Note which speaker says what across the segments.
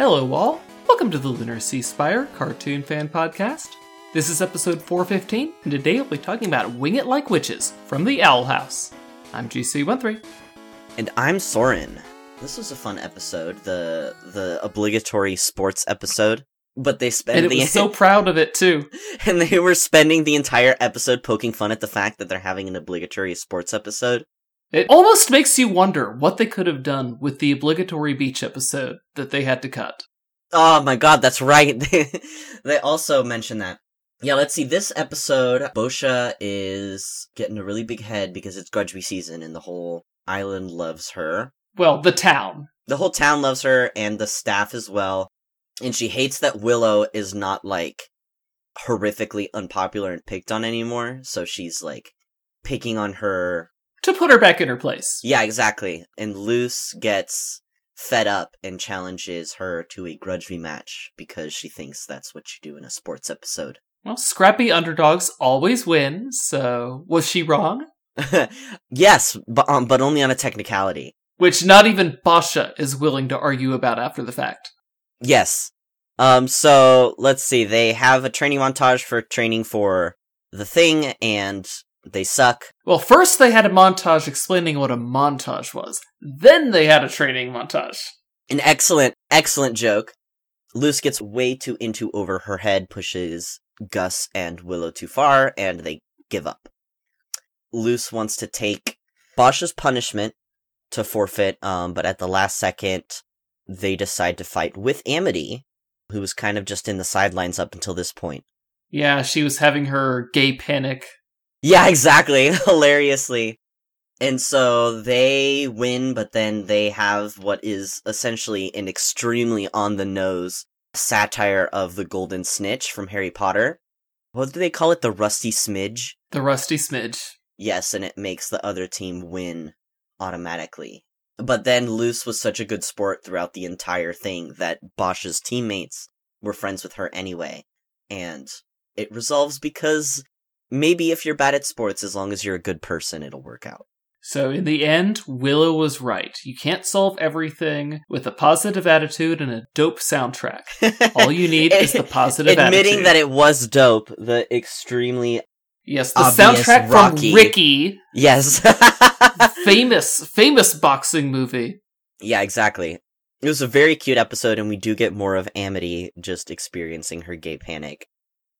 Speaker 1: Hello, all. Welcome to the Lunar Ceasefire Cartoon Fan Podcast. This is episode 415, and today we'll be talking about Wing It Like Witches from the Owl House. I'm GC13.
Speaker 2: And I'm Soren. This was a fun episode, the the obligatory sports episode. But they spent
Speaker 1: And it
Speaker 2: the
Speaker 1: was so proud of it, too.
Speaker 2: and they were spending the entire episode poking fun at the fact that they're having an obligatory sports episode.
Speaker 1: It almost makes you wonder what they could have done with the obligatory beach episode that they had to cut.
Speaker 2: Oh my god, that's right. they also mentioned that. Yeah, let's see. This episode, Boscha is getting a really big head because it's Grudgby season and the whole island loves her.
Speaker 1: Well, the town.
Speaker 2: The whole town loves her and the staff as well. And she hates that Willow is not like horrifically unpopular and picked on anymore. So she's like picking on her.
Speaker 1: To put her back in her place.
Speaker 2: Yeah, exactly. And Luz gets fed up and challenges her to a grudge match because she thinks that's what you do in a sports episode.
Speaker 1: Well, scrappy underdogs always win, so was she wrong?
Speaker 2: yes, but um, but only on a technicality.
Speaker 1: Which not even Boscha is willing to argue about after the fact.
Speaker 2: Yes. Um. So let's see. They have a training montage for training for the thing, and they suck.
Speaker 1: Well, first they had a montage explaining what a montage was. Then they had a training montage.
Speaker 2: An excellent, excellent joke. Luz gets way too into over her head, pushes Gus and Willow too far, and they give up. Luz wants to take Boscha's punishment to forfeit, um, but at the last second, they decide to fight with Amity, who was kind of just in the sidelines up until this point.
Speaker 1: Yeah, she was having her gay panic.
Speaker 2: Yeah, exactly. Hilariously. And so they win, but then they have what is essentially an extremely on the nose satire of the Golden Snitch from Harry Potter. What do they call it? The Rusty Smidge?
Speaker 1: The rusty smidge.
Speaker 2: Yes, and it makes the other team win automatically. But then Luz was such a good sport throughout the entire thing that Boscha's teammates were friends with her anyway. And it resolves because maybe if you're bad at sports, as long as you're a good person, it'll work out.
Speaker 1: So in the end, Willow was right. You can't solve everything with a positive attitude and a dope soundtrack. All you need is the positive attitude.
Speaker 2: Admitting
Speaker 1: attitude.
Speaker 2: that it was dope, the extremely
Speaker 1: yes, the
Speaker 2: obvious
Speaker 1: soundtrack
Speaker 2: Rocky.
Speaker 1: from Ricky,
Speaker 2: yes,
Speaker 1: famous famous boxing movie.
Speaker 2: yeah, exactly. It was a very cute episode, and we do get more of Amity just experiencing her gay panic.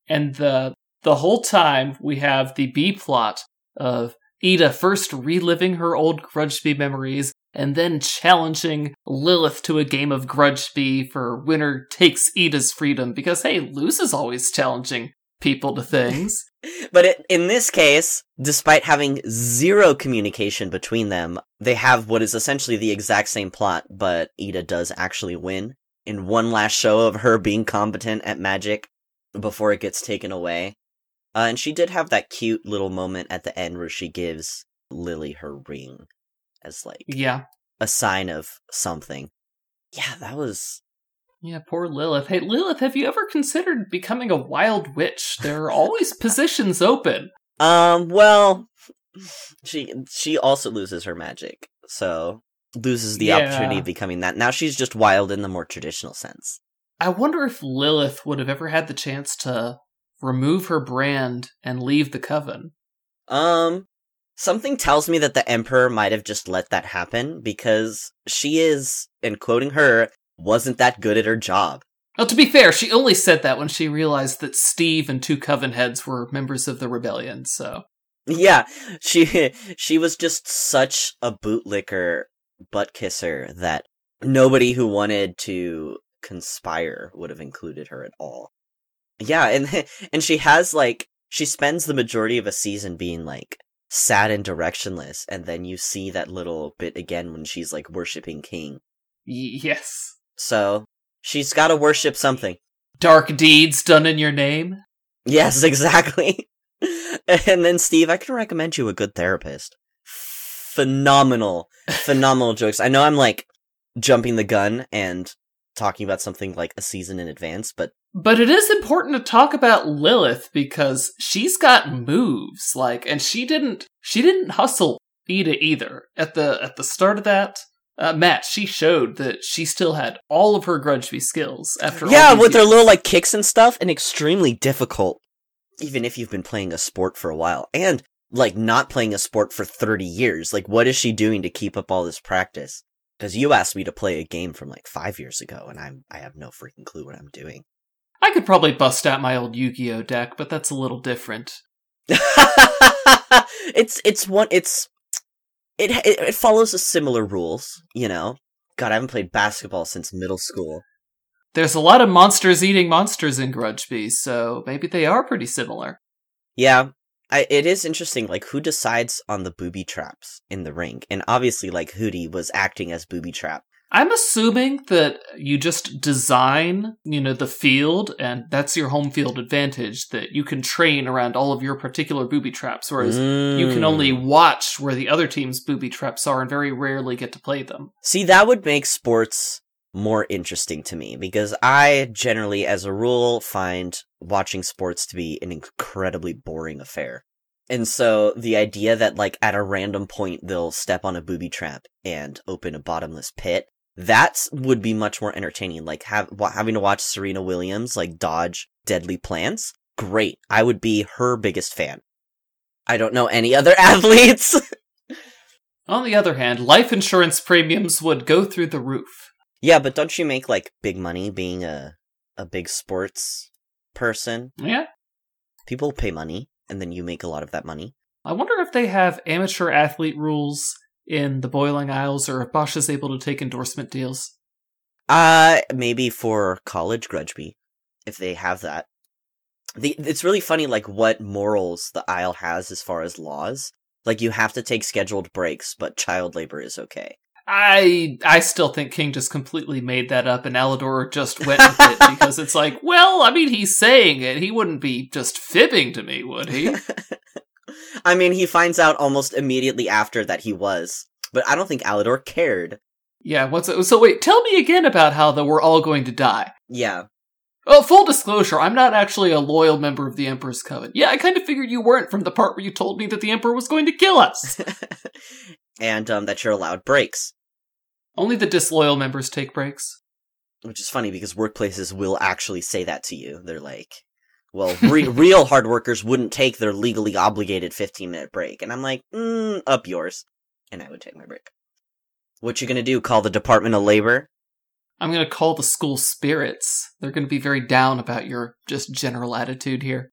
Speaker 1: And the the whole time we have the B plot of Eda first reliving her old Grudgby memories and then challenging Lilith to a game of Grudgby for winner takes Eda's freedom because hey, Luz is always challenging people to things.
Speaker 2: But it, in this case, despite having zero communication between them, they have what is essentially the exact same plot, but Eda does actually win in one last show of her being competent at magic before it gets taken away. Uh, and she did have that cute little moment at the end where she gives Lily her ring as like
Speaker 1: yeah.
Speaker 2: a sign of something. Yeah, that was
Speaker 1: Yeah, poor Lilith. Hey, Lilith, have you ever considered becoming a wild witch? There are always positions open.
Speaker 2: Um, well, she she also loses her magic, so loses the
Speaker 1: Yeah.
Speaker 2: opportunity of becoming that. Now she's just wild in the more traditional sense.
Speaker 1: I wonder if Lilith would have ever had the chance to remove her brand and leave the coven.
Speaker 2: Um, something tells me that the emperor might have just let that happen because she is, and quoting her, wasn't that good at her job.
Speaker 1: Well, to be fair, she only said that when she realized that Steve and two coven heads were members of the rebellion, so.
Speaker 2: Yeah, she she was just such a bootlicker butt kisser that nobody who wanted to conspire would have included her at all. Yeah, and and she has like she spends the majority of a season being like sad and directionless, and then you see that little bit again when she's like worshiping King.
Speaker 1: Y- yes.
Speaker 2: So she's got to worship something.
Speaker 1: Dark deeds done in your name?
Speaker 2: Yes, exactly. and then Steve, I can recommend you a good therapist. Phenomenal, phenomenal jokes. I know I'm like jumping the gun and talking about something like a season in advance, but
Speaker 1: But it is important to talk about Lilith because she's got moves, like, and she didn't, she didn't hustle Eda either. At the, at the start of that, uh, Matt, she showed that she still had all of her Grudgby skills after. all
Speaker 2: Yeah, with their
Speaker 1: years.
Speaker 2: little like kicks and stuff, and extremely difficult, even if you've been playing a sport for a while, and like not playing a sport for thirty years. Like, what is she doing to keep up all this practice? Because you asked me to play a game from like five years ago, and I'm I have no freaking clue what I'm doing.
Speaker 1: I could probably bust out my old Yu-Gi-Oh deck, but that's a little different.
Speaker 2: it's it's one it's it, it it follows a similar rules, you know. God, I haven't played basketball since middle school.
Speaker 1: There's a lot of monsters eating monsters in Grudgby, so maybe they are pretty similar.
Speaker 2: Yeah, I, it is interesting. Like, who decides on the booby traps in the ring? And obviously, like Hooty was acting as booby trap.
Speaker 1: I'm assuming that you just design, you know, the field, and that's your home field advantage, that you can train around all of your particular booby traps, whereas you can only
Speaker 2: Mm.
Speaker 1: watch where the other team's booby traps are and very rarely get to play them.
Speaker 2: see that would make sports more interesting to me because I generally, as a rule, find watching sports to be an incredibly boring affair. And so the idea that like at a random point they'll step on a booby trap and open a bottomless pit, that would be much more entertaining. Like have having to watch Serena Williams like dodge deadly plants. Great. I would be her biggest fan. I don't know any other athletes.
Speaker 1: On the other hand, life insurance premiums would go through the roof.
Speaker 2: yeah, but don't you make like big money being a a big sports person?
Speaker 1: Yeah?
Speaker 2: People pay money and then you make a lot of that money.
Speaker 1: I wonder if they have amateur athlete rules in the Boiling Isles or if Boscha is able to take endorsement deals.
Speaker 2: Uh maybe for college grudgby if they have that. The it's really funny like what morals the Isle has as far as laws. Like you have to take scheduled breaks, but child labor is okay.
Speaker 1: I I still think King just completely made that up and Alador just went with it because it's like, well, I mean, he's saying it. He wouldn't be just fibbing to me, would he?
Speaker 2: I mean, he finds out almost immediately after that he was, but I don't think Alador cared.
Speaker 1: yeah, what's it? So wait, tell me again about how that we're all going to die.
Speaker 2: Yeah.
Speaker 1: Oh, full disclosure, I'm not actually a loyal member of the Emperor's Coven. Yeah, I kind of figured you weren't from the part where you told me that the Emperor was going to kill us.
Speaker 2: and um, that you're allowed breaks,
Speaker 1: Only the disloyal members take breaks.
Speaker 2: which is funny because workplaces will actually say that to you. They're like, "Well, re- real hard workers wouldn't take their legally obligated 15 minute break," and I'm like, mm, "Up yours," and I would take my break. What you gonna do? Call the Department of Labor?
Speaker 1: I'm going to call the school spirits. They're going to be very down about your just general attitude here.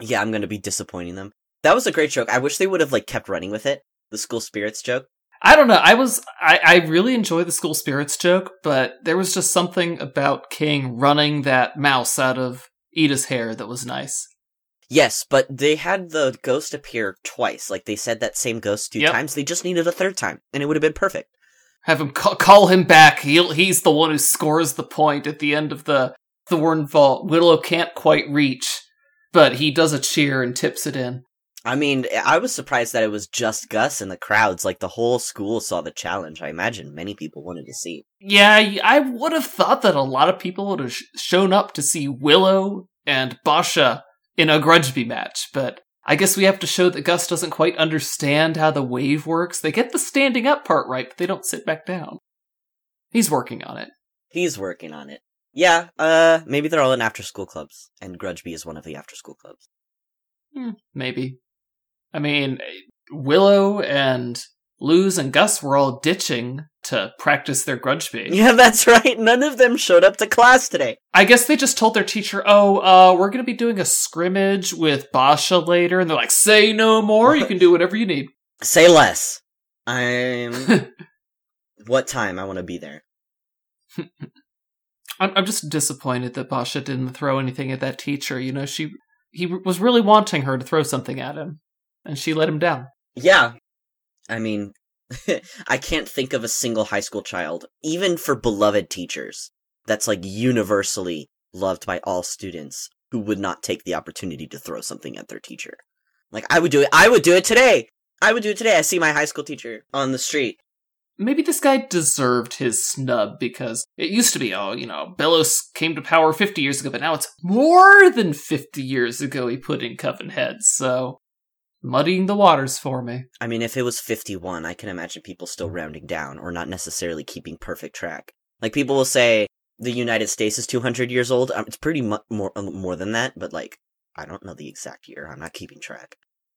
Speaker 2: Yeah, I'm gonna be disappointing them. That was a great joke. I wish they would have like kept running with it. The school spirits joke.
Speaker 1: I don't know. I was I, I really enjoy the school spirits joke, but there was just something about King running that mouse out of Eda's hair that was nice.
Speaker 2: Yes, but they had the ghost appear twice. Like they said that same ghost two
Speaker 1: Yep.
Speaker 2: times. They just needed a third time, and it would have been perfect.
Speaker 1: Have him ca- call him back. He'll, he's the one who scores the point at the end of the Thorn Vault. Willow can't quite reach, but he does a cheer and tips it in.
Speaker 2: I mean, I was surprised that it was just Gus in the crowds. Like the whole school saw the challenge. I imagine many people wanted to see.
Speaker 1: Yeah, I would have thought that a lot of people would have sh- shown up to see Willow and Boscha in a Grudgby match, but I guess we have to show that Gus doesn't quite understand how the wave works. They get the standing up part right, but they don't sit back down. He's working on it.
Speaker 2: He's working on it. Yeah, uh, maybe they're all in after school clubs, and Grudgby is one of the after school clubs.
Speaker 1: Hmm, maybe. I mean, Willow and Luz and Gus were all ditching to practice their Grudgby.
Speaker 2: Yeah, that's right. None of them showed up to class today.
Speaker 1: I guess they just told their teacher, "Oh, uh, we're going to be doing a scrimmage with Boscha later," and they're like, "Say no more. You can do whatever you need."
Speaker 2: Say less. I'm. what time? I want to be there.
Speaker 1: I'm, I'm just disappointed that Boscha didn't throw anything at that teacher. You know, she he was really wanting her to throw something at him, and she let him down.
Speaker 2: Yeah. I mean, I can't think of a single high school child, even for beloved teachers, that's like universally loved by all students who would not take the opportunity to throw something at their teacher. Like, I would do it. I would do it today. I would do it today. I see my high school teacher on the street.
Speaker 1: Maybe this guy deserved his snub because it used to be, oh, you know, Belos came to power 50 years ago, but now it's more than 50 years ago he put in Coven heads, so muddying the waters for me.
Speaker 2: I mean, if it was 51, I can imagine people still rounding down or not necessarily keeping perfect track. Like people will say the United States is 200 years old. Um, it's pretty mu- more uh, more than that, but like I don't know the exact year. I'm not keeping track.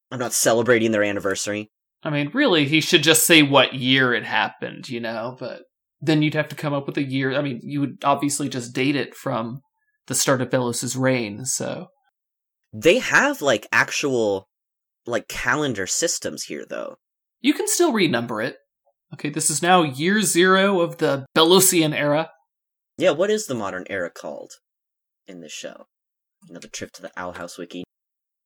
Speaker 2: I'm not celebrating their anniversary.
Speaker 1: I mean, really, he should just say what year it happened, you know, but then you'd have to come up with a year. I mean, you would obviously just date it from the start of Belos's reign, so.
Speaker 2: They have like actual like calendar systems here though.
Speaker 1: You can still renumber it. Okay, this is now year zero of the Belosian era.
Speaker 2: Yeah, what is the modern era called in this show? Another trip to the Owl House wiki.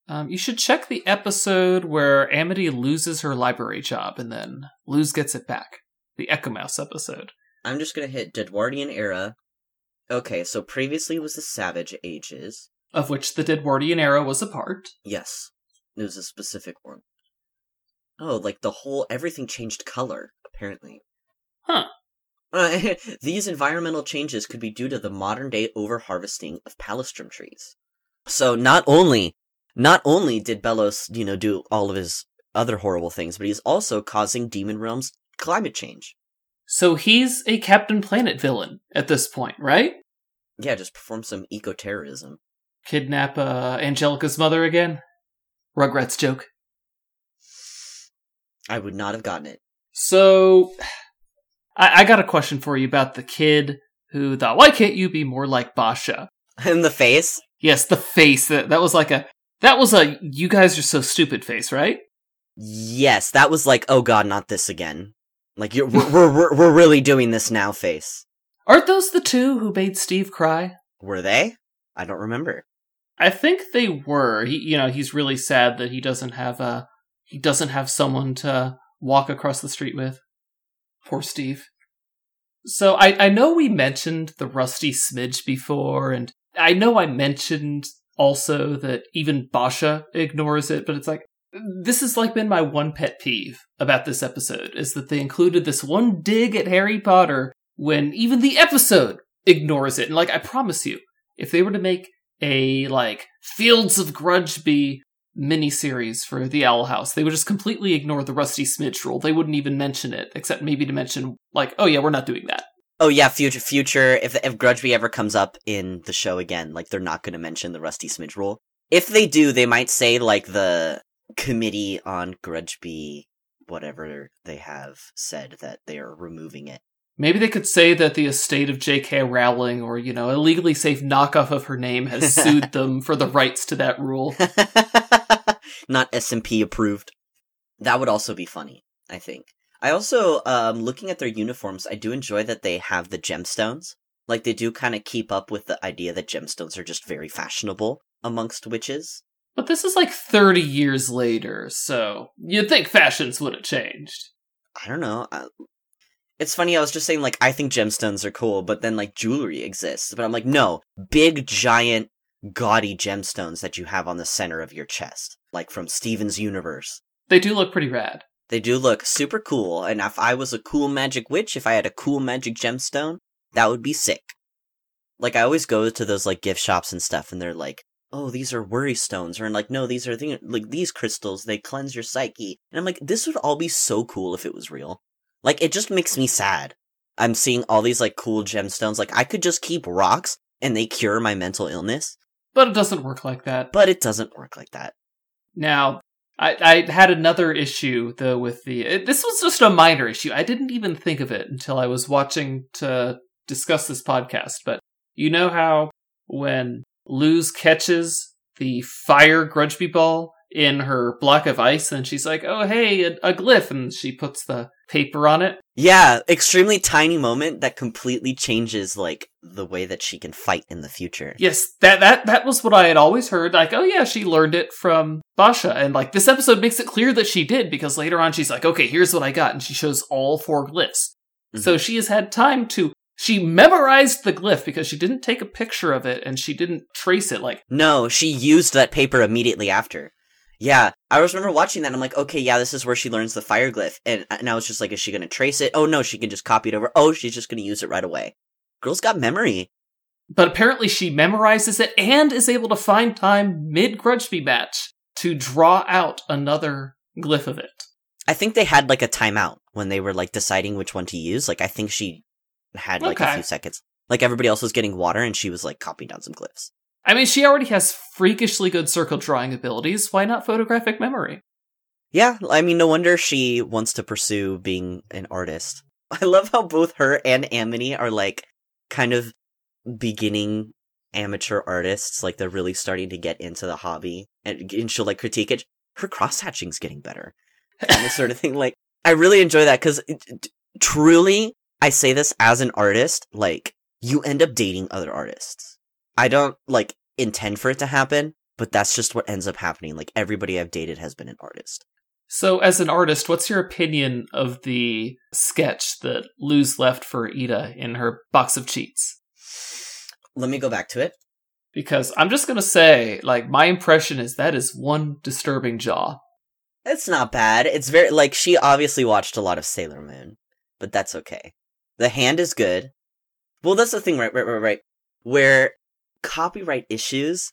Speaker 1: Um, you should check the episode where Amity loses her library job and then Luz gets it back. The Echo Mouse episode.
Speaker 2: I'm just gonna hit Deadwardian era. Okay, so previously was the Savage Ages.
Speaker 1: Of which the Deadwardian era was a part.
Speaker 2: Yes, it was a specific one. Oh, like the whole everything changed color apparently.
Speaker 1: Huh.
Speaker 2: Uh, these environmental changes could be due to the modern day overharvesting of palistrom trees. So not only not only did Belos, you know, do all of his other horrible things, but he's also causing Demon Realm's climate change.
Speaker 1: So he's a Captain Planet villain at this point, right?
Speaker 2: Yeah, just perform some eco terrorism.
Speaker 1: Kidnap uh, Angelica's mother again? Rugrats joke.
Speaker 2: I would not have gotten it.
Speaker 1: So, I, I got a question for you about the kid who thought, why can't you be more like Boscha?
Speaker 2: In the face?
Speaker 1: Yes, the face. That, that was like a, that was a, you guys are so stupid face, right?
Speaker 2: Yes, that was like, oh god, not this again. Like, we're, we're, we're really doing this now face.
Speaker 1: Aren't those the two who made Steve cry?
Speaker 2: Were they? I don't remember.
Speaker 1: I think they were. He, you know, he's really sad that he doesn't have a, he doesn't have someone to walk across the street with. Poor Steve. So I, I know we mentioned the rusty smidge before, and I know I mentioned also that even Boscha ignores it, but it's like, this has like been my one pet peeve about this episode is that they included this one dig at Harry Potter when even the episode ignores it. And like, I promise you, if they were to make a like Fields of Grudgby miniseries for the Owl House, they would just completely ignore the Rusty Smidge rule. They wouldn't even mention it, except maybe to mention like, oh yeah, we're not doing that.
Speaker 2: Oh yeah, future future. If if Grudgby ever comes up in the show again, like they're not going to mention the Rusty Smidge rule. If they do, they might say like the committee on Grudgby, whatever they have said that they are removing it.
Speaker 1: Maybe they could say that the estate of J.K. Rowling, or you know, a legally safe knockoff of her name, has sued them for the rights to that rule.
Speaker 2: not S&P approved. That would also be funny. I think. I also, um, looking at their uniforms, I do enjoy that they have the gemstones. Like they do kind of keep up with the idea that gemstones are just very fashionable amongst witches.
Speaker 1: But this is like 30 years later, so you'd think fashions would have changed.
Speaker 2: I don't know. It's funny, I was just saying, like, I think gemstones are cool, but then, like, jewelry exists. But I'm like, no, big, giant, gaudy gemstones that you have on the center of your chest, like from Steven's universe.
Speaker 1: They do look pretty rad.
Speaker 2: They do look super cool, and if I was a cool magic witch, if I had a cool magic gemstone, that would be sick. Like, I always go to those, like, gift shops and stuff, and they're like, oh, these are worry stones, or like, no, these are thing- like these crystals, they cleanse your psyche. And I'm like, this would all be so cool if it was real. Like, it just makes me sad. I'm seeing all these like cool gemstones. Like, I could just keep rocks and they cure my mental illness,
Speaker 1: But it doesn't work like that.
Speaker 2: but it doesn't work like that.
Speaker 1: Now, I, I had another issue though with the. It, this was just a minor issue. I didn't even think of it until I was watching to discuss this podcast. But you know how when Luz catches the fire Grudgby ball in her block of ice, and she's like, "Oh, hey, a, a glyph," and she puts the paper on it.
Speaker 2: Yeah, extremely tiny moment that completely changes like the way that she can fight in the future.
Speaker 1: Yes, that that that was what I had always heard. Like, oh yeah, she learned it from Boscha, and like this episode makes it clear that she did because later on she's like, okay, here's what I got, and she shows all four glyphs. So mm-hmm. she has had time to. She memorized the glyph because she didn't take a picture of it and she didn't trace it. Like,
Speaker 2: No, she used that paper immediately after. Yeah, I always remember watching that. And I'm like, okay, yeah, this is where she learns the fire glyph, and and I was just like, is she gonna trace it? Oh no, she can just copy it over. Oh, she's just gonna use it right away. Girl's got memory.
Speaker 1: but apparently she memorizes it and is able to find time mid Grudgby match to draw out another glyph of it.
Speaker 2: I think they had like a timeout when they were like deciding which one to use. Like I think she had like a few seconds. Like everybody else was getting water and she was like copying down some glyphs.
Speaker 1: I mean, she already has freakishly good circle drawing abilities. Why not photographic memory?
Speaker 2: Yeah, I mean no wonder she wants to pursue being an artist. I love how both her and Amity are like kind of beginning amateur artists. Like they're really starting to get into the hobby and, and she'll like critique it. Her cross hatching's getting better. and this sort of thing. Like, I really enjoy that because truly, I say this as an artist, like, you end up dating other artists. I don't, like, intend for it to happen, but that's just what ends up happening. Like, everybody I've dated has been an artist.
Speaker 1: So, as an artist, what's your opinion of the sketch that Luz left for Eda in her box of cheats?
Speaker 2: Let me go back to it.
Speaker 1: Because I'm just gonna say, like, my impression is that is one disturbing jaw.
Speaker 2: It's not bad. It's very, like, she obviously watched a lot of Sailor Moon, but that's okay. The hand is good. Well, that's the thing, right, right, right, right. Where copyright issues,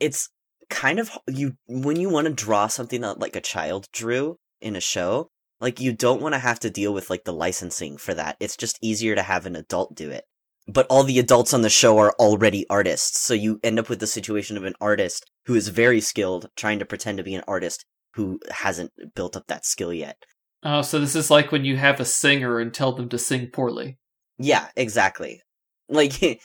Speaker 2: it's kind of you when you want to draw something that like a child drew in a show like you don't want to have to deal with like the licensing for that. It's just easier to have an adult do it. But all the adults on the show are already artists so you end up with the situation of an artist who is very skilled trying to pretend to be an artist who hasn't built up that skill yet.
Speaker 1: Oh, so this is like when you have a singer and tell them to sing poorly.
Speaker 2: yeah exactly. Like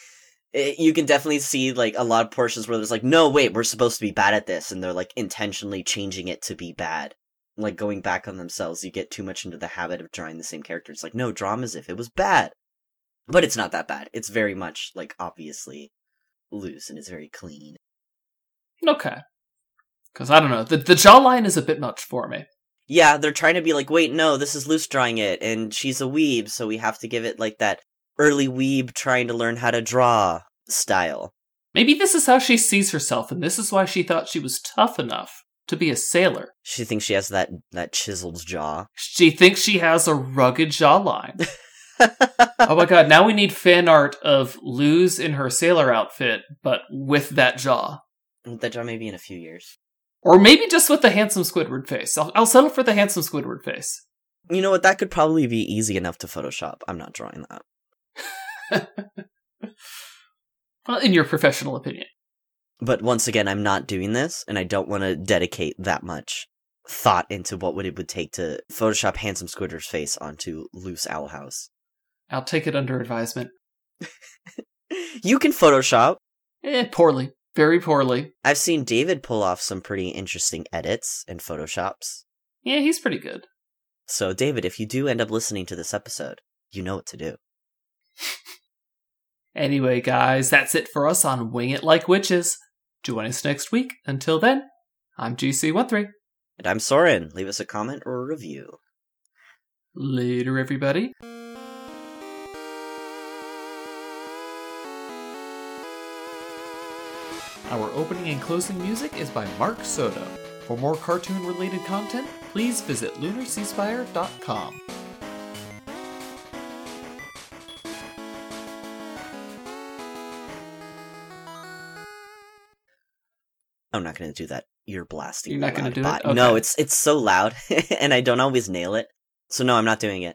Speaker 2: it- you can definitely see like a lot of portions where there's like no wait we're supposed to be bad at this and they're like intentionally changing it to be bad. Like going back on themselves you get too much into the habit of drawing the same character it's like no draw 'em as if it was bad. But it's not that bad. It's very much like obviously loose and it's very clean.
Speaker 1: Okay. Because I don't know, the, the jawline is a bit much for me.
Speaker 2: yeah they're trying to be like wait no this is Luz drawing it and she's a weeb so we have to give it like that early weeb trying to learn how to draw style
Speaker 1: Maybe this is how she sees herself, and this is why she thought she was tough enough to be a sailor.
Speaker 2: she thinks she has that that chiseled jaw
Speaker 1: She thinks she has a rugged jawline. oh my god, now we need fan art of Luz in her sailor outfit, but with that jaw.
Speaker 2: that jaw maybe in a few years.
Speaker 1: Or maybe just with the handsome Squidward face. I'll, I'll settle for the handsome Squidward face.
Speaker 2: You know what? That could probably be easy enough to Photoshop. I'm not drawing that.
Speaker 1: Well, in your professional opinion.
Speaker 2: But once again, I'm not doing this, and I don't want to dedicate that much thought into what would it would take to Photoshop handsome Squidward's face onto Luz owl house.
Speaker 1: I'll take it under advisement.
Speaker 2: You can Photoshop.
Speaker 1: Eh, poorly. Very poorly.
Speaker 2: I've seen David pull off some pretty interesting edits and Photoshops.
Speaker 1: Yeah, he's pretty good.
Speaker 2: So, David, if you do end up listening to this episode, you know what to do.
Speaker 1: Anyway, guys, that's it for us on Wing It Like Witches. Join us next week. Until then, I'm GC13.
Speaker 2: And I'm Soren. Leave us a comment or a review.
Speaker 1: Later, everybody. Our opening and closing music is by Mark Soto. For more cartoon related content, please visit lunarceasefire.com.
Speaker 2: I'm not gonna do that ear blasting.
Speaker 1: You're not gonna
Speaker 2: loud
Speaker 1: do it?
Speaker 2: bot. No, it's it's so loud, and I don't always nail it. So no, I'm not doing it.